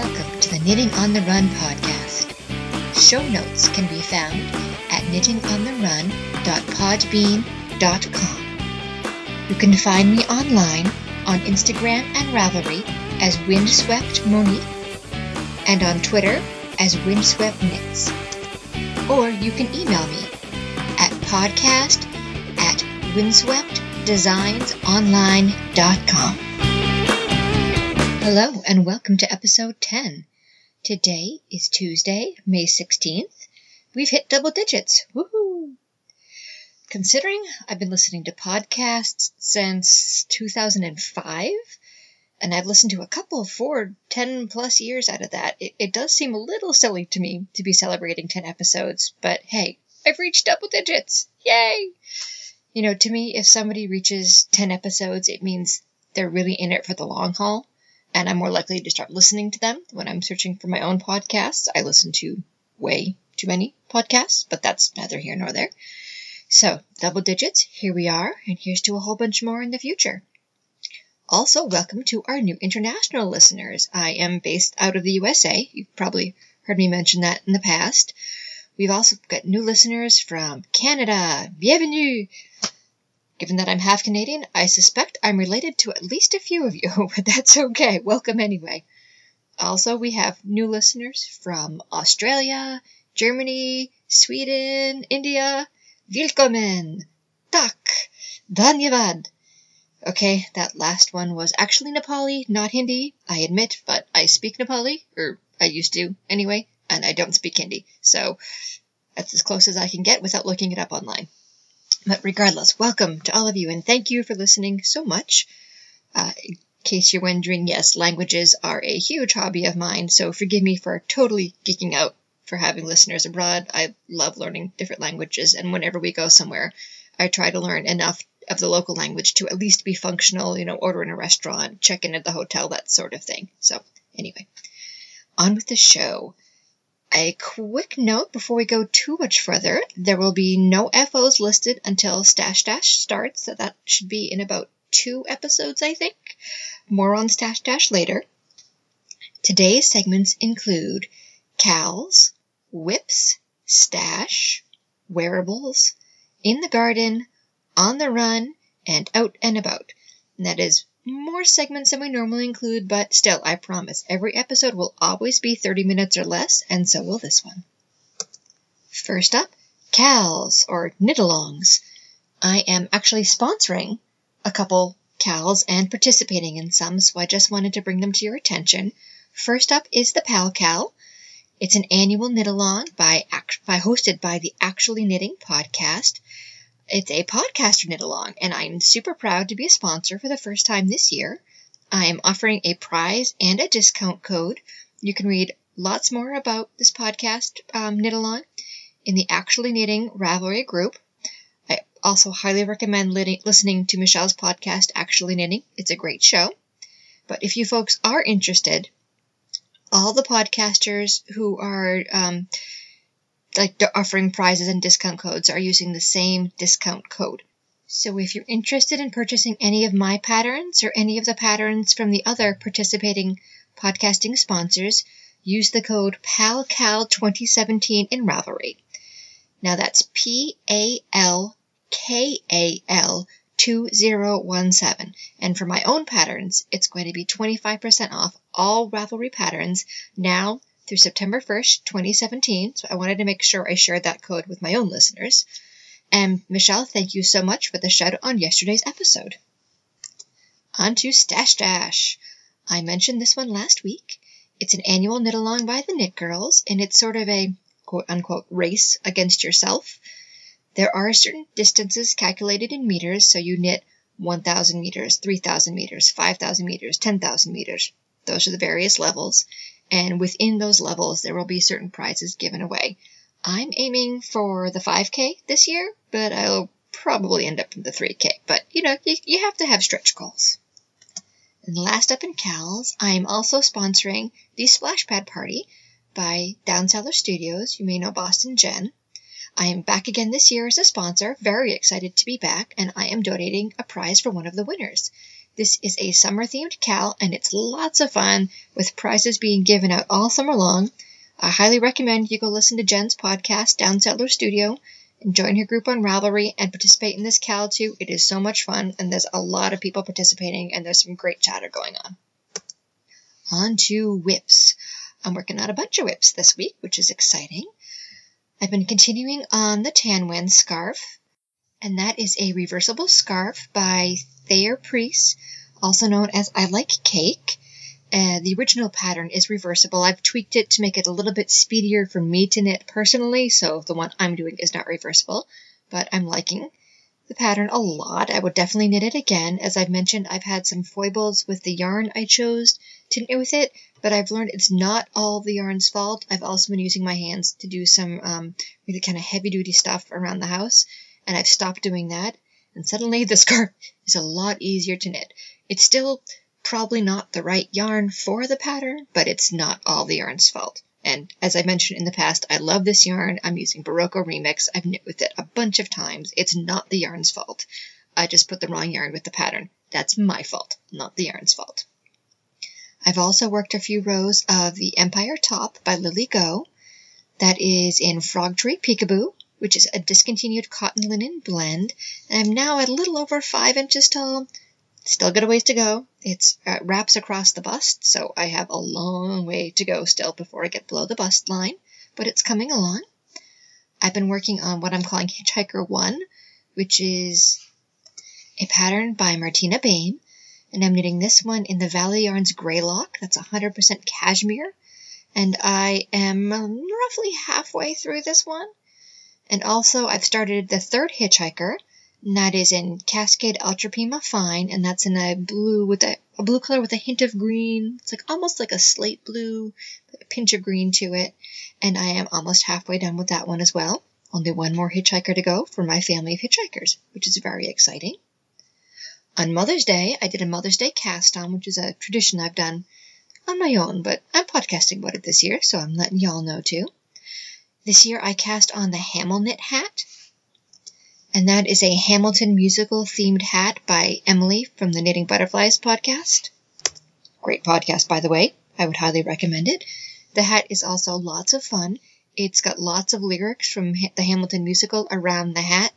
Welcome to the Knitting on the Run podcast. Show notes can be found at knittingontherun.podbean.com. You can find me online on Instagram and Ravelry as Windswept Monique and on Twitter as Windswept Knits. Or you can email me at podcast at windsweptdesignsonline.com. Hello and welcome to episode 10. Today is Tuesday, May 16th. We've hit double digits. Woohoo! Considering I've been listening to podcasts since 2005, and I've listened to a couple for 10 plus years out of that, it, it does seem a little silly to me to be celebrating 10 episodes, but hey, I've reached double digits! Yay! You know, to me, if somebody reaches 10 episodes, it means they're really in it for the long haul and I'm more likely to start listening to them when I'm searching for my own podcasts. I listen to way too many podcasts, but that's neither here nor there. So, double digits, here we are, and here's to a whole bunch more in the future. Also, welcome to our new international listeners. I am based out of the USA. You've probably heard me mention that in the past. We've also got new listeners from Canada. Bienvenue! Given that I'm half Canadian, I suspect I'm related to at least a few of you, but that's okay. Welcome anyway. Also, we have new listeners from Australia, Germany, Sweden, India. Willkommen! Tak! Dhanyavad! Okay, that last one was actually Nepali, not Hindi, I admit, but I speak Nepali, or I used to anyway, and I don't speak Hindi, so that's as close as I can get without looking it up online. But regardless, welcome to all of you and thank you for listening so much. Uh, in case you're wondering, yes, languages are a huge hobby of mine, so forgive me for totally geeking out for having listeners abroad. I love learning different languages, and whenever we go somewhere, I try to learn enough of the local language to at least be functional, you know, order in a restaurant, check in at the hotel, that sort of thing. So, anyway, on with the show. A quick note before we go too much further there will be no FOs listed until Stash Dash starts, so that should be in about two episodes, I think. More on Stash Dash later. Today's segments include KALs, WIPs, stash, wearables, in the garden, on the run, and out and about. And that is more segments than we normally include, but still, I promise, every episode will always be 30 minutes or less, and so will this one. First up, KALs, or knit-alongs. I am actually sponsoring a couple KALs and participating in some, so I just wanted to bring them to your attention. First up is the PAL KAL. It's an annual knit-along by, by hosted by the Actually Knitting podcast. It's a podcaster knit along, and I'm super proud to be a sponsor for the first time this year. I am offering a prize and a discount code. You can read lots more about this podcast um, knit along in the Actually Knitting Ravelry group. I also highly recommend listening to Michelle's podcast, Actually Knitting. It's a great show. But if you folks are interested, all the podcasters who are um, like they're offering prizes and discount codes are using the same discount code. So if you're interested in purchasing any of my patterns or any of the patterns from the other participating podcasting sponsors, use the code PALKAL2017 in Ravelry. Now that's P A L K A L 2017. And for my own patterns, it's going to be 25% off all Ravelry patterns now through September 1st, 2017. So I wanted to make sure I shared that code with my own listeners. And Michelle, thank you so much for the shout out on yesterday's episode. On to Stash Dash. I mentioned this one last week. It's an annual knit along by the Knit Girls, and it's sort of a quote unquote race against yourself. There are certain distances calculated in meters, so you knit 1,000 meters, 3,000 meters, 5,000 meters, 10,000 meters. Those are the various levels and within those levels there will be certain prizes given away. I'm aiming for the 5K this year, but I'll probably end up in the 3K. But you know, you, you have to have stretch goals. And last up in KALs, I am also sponsoring the Splash Pad Party by Down Cellar Studios. You may know Boston Jen. I am back again this year as a sponsor, very excited to be back, and I am donating a prize for one of the winners. This is a summer themed KAL and it's lots of fun with prizes being given out all summer long. I highly recommend you go listen to Jen's podcast, Down Cellar Studio, and join her group on Ravelry and participate in this KAL too. It is so much fun and there's a lot of people participating and there's some great chatter going on. On to WIPs. I'm working on a bunch of WIPs this week, which is exciting. I've been continuing on the Tanwen scarf, and that is a reversible scarf by Thayer Priest, also known as I Like Cake. Uh, the original pattern is reversible. I've tweaked it to make it a little bit speedier for me to knit personally, so the one I'm doing is not reversible, but I'm liking the pattern a lot. I would definitely knit it again. As I've mentioned, I've had some foibles with the yarn I chose to knit with it, but I've learned it's not all the yarn's fault. I've also been using my hands to do some um, really kind of heavy duty stuff around the house, and I've stopped doing that. And suddenly the scarf is a lot easier to knit. It's still probably not the right yarn for the pattern, but it's not all the yarn's fault. And as I mentioned in the past, I love this yarn. I'm using Berroco Remix. I've knit with it a bunch of times. It's not the yarn's fault. I just put the wrong yarn with the pattern. That's my fault, not the yarn's fault. I've also worked a few rows of the Empire Top by Lily Go. That is in Frog Tree Peekaboo, which is a discontinued cotton linen blend. And I'm now at a little over five inches tall. Still got a ways to go. It uh, wraps across the bust, so I have a long way to go still before I get below the bust line, but it's coming along. I've been working on what I'm calling Hitchhiker 1, which is a pattern by Martina Behm, and I'm knitting this one in the Valley Yarns Greylock. That's 100% cashmere, and I am roughly halfway through this one. And also, I've started the third Hitchhiker, and that is in Cascade Ultra Pima Fine, and that's in a blue with a, a blue color with a hint of green. It's like almost like a slate blue, a pinch of green to it. And I am almost halfway done with that one as well. Only one more hitchhiker to go for my family of hitchhikers, which is very exciting. On Mother's Day, I did a Mother's Day cast on, which is a tradition I've done on my own, but I'm podcasting about it this year, so I'm letting y'all know too. This year I cast on the Hamel knit hat, and that is a Hamilton musical themed hat by Emily from the Knitting Butterflies podcast. Great podcast, by the way. I would highly recommend it. The hat is also lots of fun. It's got lots of lyrics from the Hamilton musical around the hat,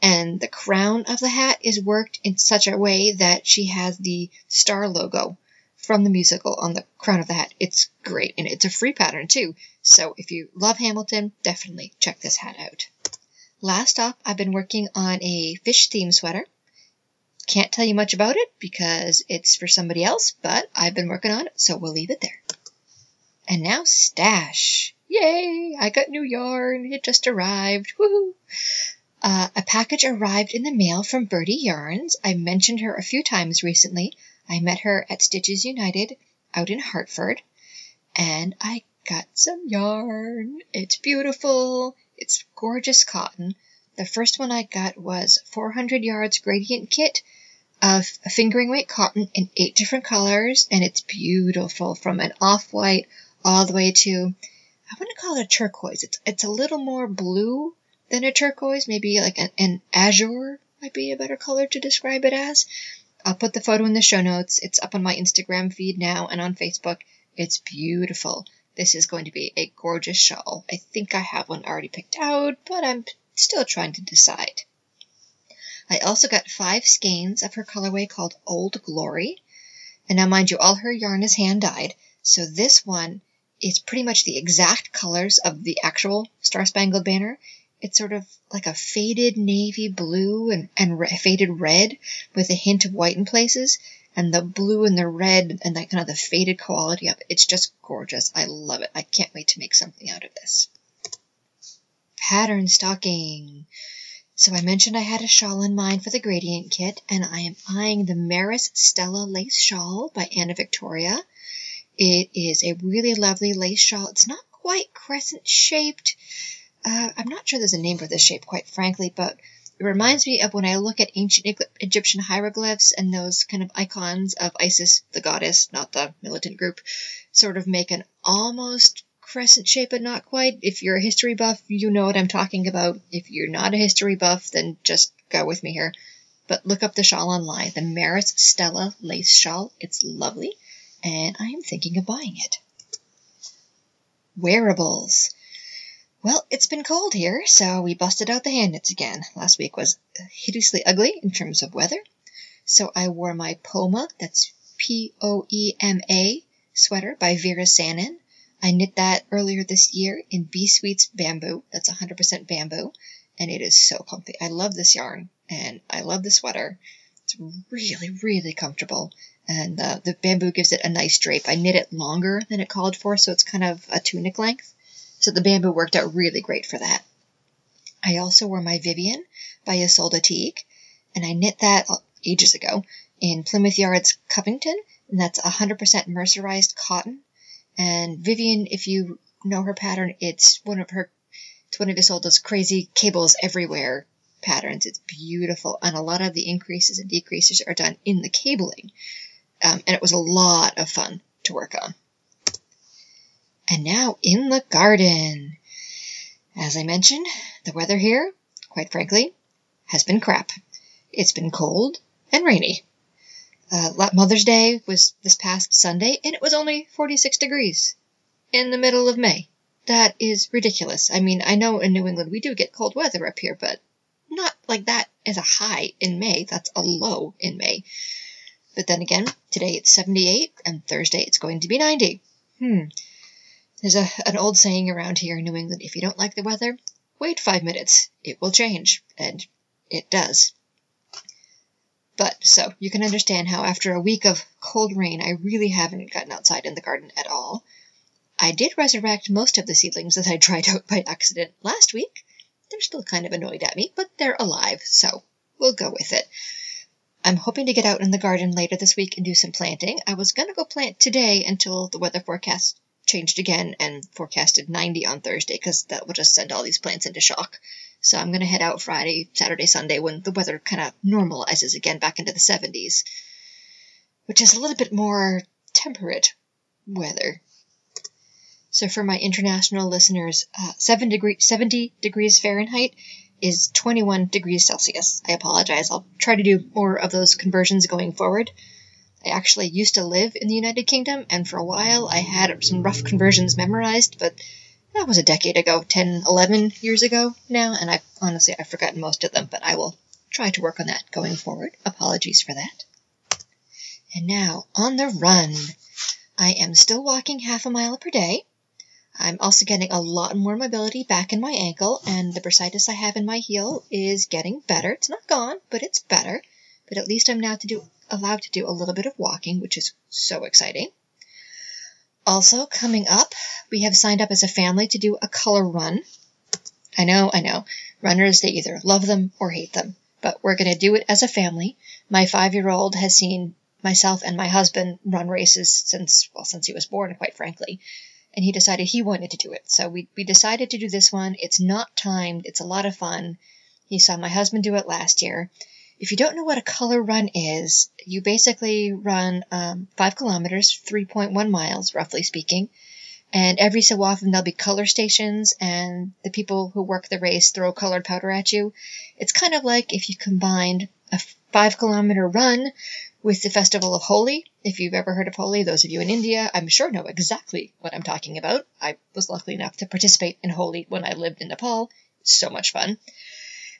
and the crown of the hat is worked in such a way that she has the star logo from the musical on the crown of the hat. It's great, and it's a free pattern too. So if you love Hamilton, definitely check this hat out. Last up, I've been working on a fish theme sweater. Can't tell you much about it because it's for somebody else, but I've been working on it, so we'll leave it there. And now stash. Yay! I got new yarn. It just arrived. Woohoo! Uh, a package arrived in the mail from Birdie Yarns. I mentioned her a few times recently. I met her at Stitches United out in Hartford, and I got some yarn. It's beautiful. It's gorgeous cotton. The first one I got was 400 yards gradient kit of fingering weight cotton in eight different colors, and it's beautiful from an off white all the way to I wouldn't call it a turquoise. It's it's a little more blue than a turquoise, maybe like an, an azure might be a better color to describe it as. I'll put the photo in the show notes. It's up on my Instagram feed now and on Facebook. It's beautiful. This is going to be a gorgeous shawl. I think I have one already picked out, but I'm still trying to decide. I also got five skeins of her colorway called Old Glory. And now, mind you, all her yarn is hand dyed. So this one is pretty much the exact colors of the actual Star Spangled Banner. It's sort of like a faded navy blue and, and re- faded red with a hint of white in places and the blue and the red and that kind of the faded quality of it. It's just gorgeous. I love it. I can't wait to make something out of this. Pattern stocking. So I mentioned I had a shawl in mind for the gradient kit, and I am eyeing the Maris Stella lace shawl by Anna Victoria. It is a really lovely lace shawl. It's not quite crescent shaped. Uh, I'm not sure there's a name for this shape, quite frankly, but it reminds me of when I look at ancient Egyptian hieroglyphs and those kind of icons of Isis, the goddess, not the militant group, sort of make an almost crescent shape, but not quite. If you're a history buff, you know what I'm talking about. If you're not a history buff, then just go with me here. but look up the shawl online, the Maris Stella lace shawl. It's lovely, and I am thinking of buying it. Wearables. Well, it's been cold here, so we busted out the hand knits again. Last week was hideously ugly in terms of weather, so I wore my Poema, that's P O E M A, sweater by Vera Sanin. I knit that earlier this year in B Sweet's bamboo, that's 100% bamboo, and it is so comfy. I love this yarn, and I love the sweater. It's really, really comfortable, and uh, the bamboo gives it a nice drape. I knit it longer than it called for, so it's kind of a tunic length so the bamboo worked out really great for that. I also wore my Vivian by Ysolda Teague, and I knit that ages ago in Plymouth Yards Covington, and that's 100% mercerized cotton. And Vivian, if you know her pattern, it's one of her, it's one of Ysolda's crazy cables everywhere patterns. It's beautiful, and a lot of the increases and decreases are done in the cabling, um, and it was a lot of fun to work on. And now in the garden. As I mentioned, the weather here, quite frankly, has been crap. It's been cold and rainy. Uh, Mother's Day was this past Sunday, and it was only 46 degrees in the middle of May. That is ridiculous. I mean, I know in New England we do get cold weather up here, but not like that as a high in May. That's a low in May. But then again, today it's 78, and Thursday it's going to be 90. Hmm. There's a, an old saying around here in New England if you don't like the weather, wait five minutes. It will change. And it does. But so you can understand how after a week of cold rain, I really haven't gotten outside in the garden at all. I did resurrect most of the seedlings that I dried out by accident last week. They're still kind of annoyed at me, but they're alive, so we'll go with it. I'm hoping to get out in the garden later this week and do some planting. I was going to go plant today until the weather forecast changed again and forecasted 90 on Thursday because that will just send all these plants into shock. So I'm going to head out Friday, Saturday, Sunday when the weather kind of normalizes again back into the 70s, which is a little bit more temperate weather. So for my international listeners, uh, 7 degree, 70 degrees Fahrenheit is 21 degrees Celsius. I apologize. I'll try to do more of those conversions going forward. I actually used to live in the United Kingdom, and for a while I had some rough conversions memorized, but that was a decade ago, 10, 11 years ago now, and I honestly I've forgotten most of them, but I will try to work on that going forward. Apologies for that. And now, on the run. I am still walking half a mile per day. I'm also getting a lot more mobility back in my ankle, and the bursitis I have in my heel is getting better. It's not gone, but it's better. But at least I'm now to do allowed to do a little bit of walking, which is so exciting. Also, coming up, we have signed up as a family to do a color run. I know, I know. Runners, they either love them or hate them, but we're going to do it as a family. My five year old has seen myself and my husband run races since, well, since he was born, quite frankly. And he decided he wanted to do it. So we, we decided to do this one. It's not timed, it's a lot of fun. He saw my husband do it last year. If you don't know what a color run is, you basically run um, five kilometers, 3.1 miles, roughly speaking. And every so often there'll be color stations, and the people who work the race throw colored powder at you. It's kind of like if you combined a five kilometer run with the festival of Holi. If you've ever heard of Holi, those of you in India, I'm sure know exactly what I'm talking about. I was lucky enough to participate in Holi when I lived in Nepal. So much fun.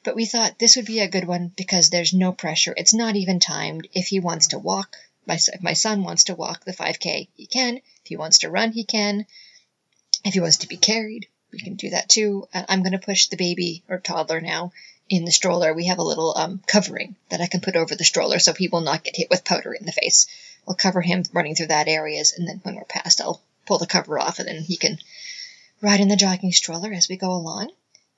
But we thought this would be a good one because there's no pressure. It's not even timed. If he wants to walk, my, if my son wants to walk the 5K, he can. If he wants to run, he can. If he wants to be carried, we can do that too. I'm going to push the baby or toddler now in the stroller. We have a little um, covering that I can put over the stroller so he will not get hit with powder in the face. I'll cover him running through that areas, and then when we're past, I'll pull the cover off, and then he can ride in the jogging stroller as we go along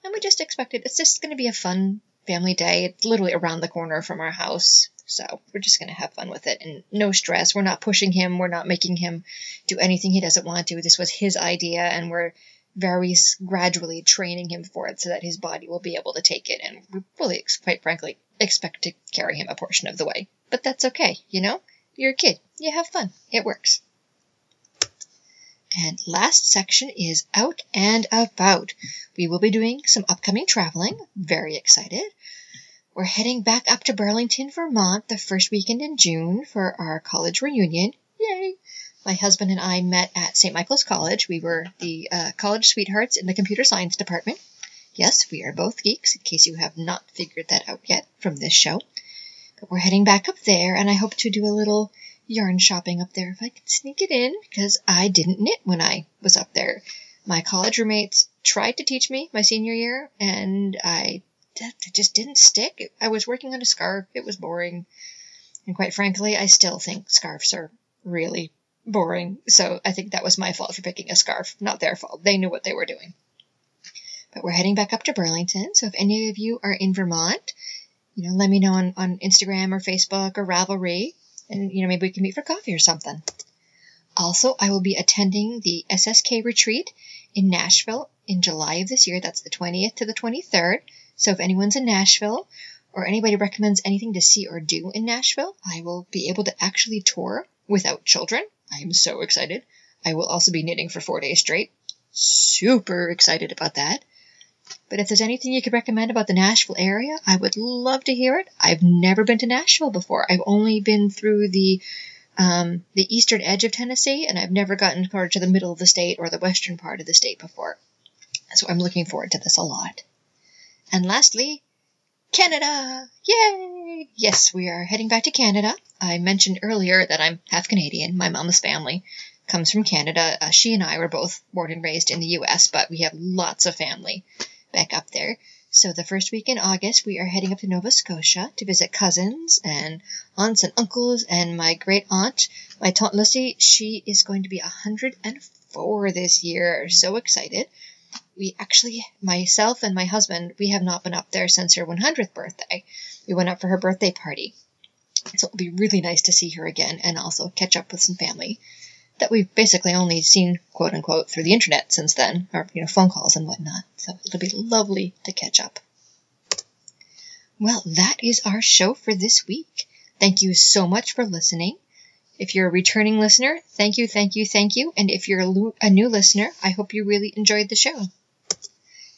and we just expected it's just going to be a fun family day. It's literally around the corner from our house. So we're just going to have fun with it and no stress. We're not pushing him. We're not making him do anything he doesn't want to. This was his idea and we're very gradually training him for it so that his body will be able to take it. And we really, quite frankly, expect to carry him a portion of the way. But that's okay, you know? You're a kid. You have fun. It works. And last section is out and about. We will be doing some upcoming traveling. Very excited. we're heading back up to Burlington, Vermont the first weekend in June for our college reunion. Yay! My husband and I met at St. Michael's College. We were the uh, college sweethearts in the computer science department. Yes, we are both geeks, in case you have not figured that out yet from this show. But we're heading back up there, and I hope to do a little yarn shopping up there if I can sneak it in, because I didn't knit when I was up there. My college roommates tried to teach me my senior year, and I just didn't stick. I was working on a scarf. It was boring. And quite frankly, I still think scarves are really boring. So I think that was my fault for picking a scarf, not their fault. They knew what they were doing. But we're heading back up to Burlington. So if any of you are in Vermont, you know, let me know on, on Instagram or Facebook or Ravelry. And, you know, maybe we can meet for coffee or something. Also, I will be attending the SSK retreat in Nashville in July of this year. That's the 20th to the 23rd. So if anyone's in Nashville or anybody recommends anything to see or do in Nashville, I will be able to actually tour without children. I am so excited. I will also be knitting for four days straight. Super excited about that. But if there's anything you could recommend about the Nashville area, I would love to hear it. I've never been to Nashville before. I've only been through the um, the eastern edge of Tennessee, and I've never gotten far to the middle of the state or the western part of the state before. So I'm looking forward to this a lot. And lastly, Canada! Yay! Yes, we are heading back to Canada. I mentioned earlier that I'm half Canadian. My mom's family comes from Canada. Uh, she and I were both born and raised in the U.S., but we have lots of family back up there. So the first week in August, we are heading up to Nova Scotia to visit cousins and aunts and uncles and my great aunt, my Tante Lucy. She is going to be 104 this year. So excited we actually, myself and my husband, we have not been up there since her 100th birthday. We went up for her birthday party. So it'll be really nice to see her again and also catch up with some family that we've basically only seen, quote unquote, through the internet since then, or, you know, phone calls and whatnot. So it'll be lovely to catch up. Well, that is our show for this week. Thank you so much for listening. If you're a returning listener, thank you, thank you, thank you. And if you're a new listener, I hope you really enjoyed the show.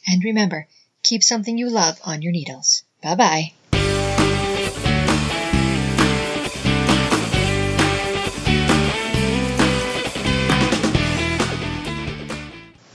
And remember, keep something you love on your needles. Bye bye.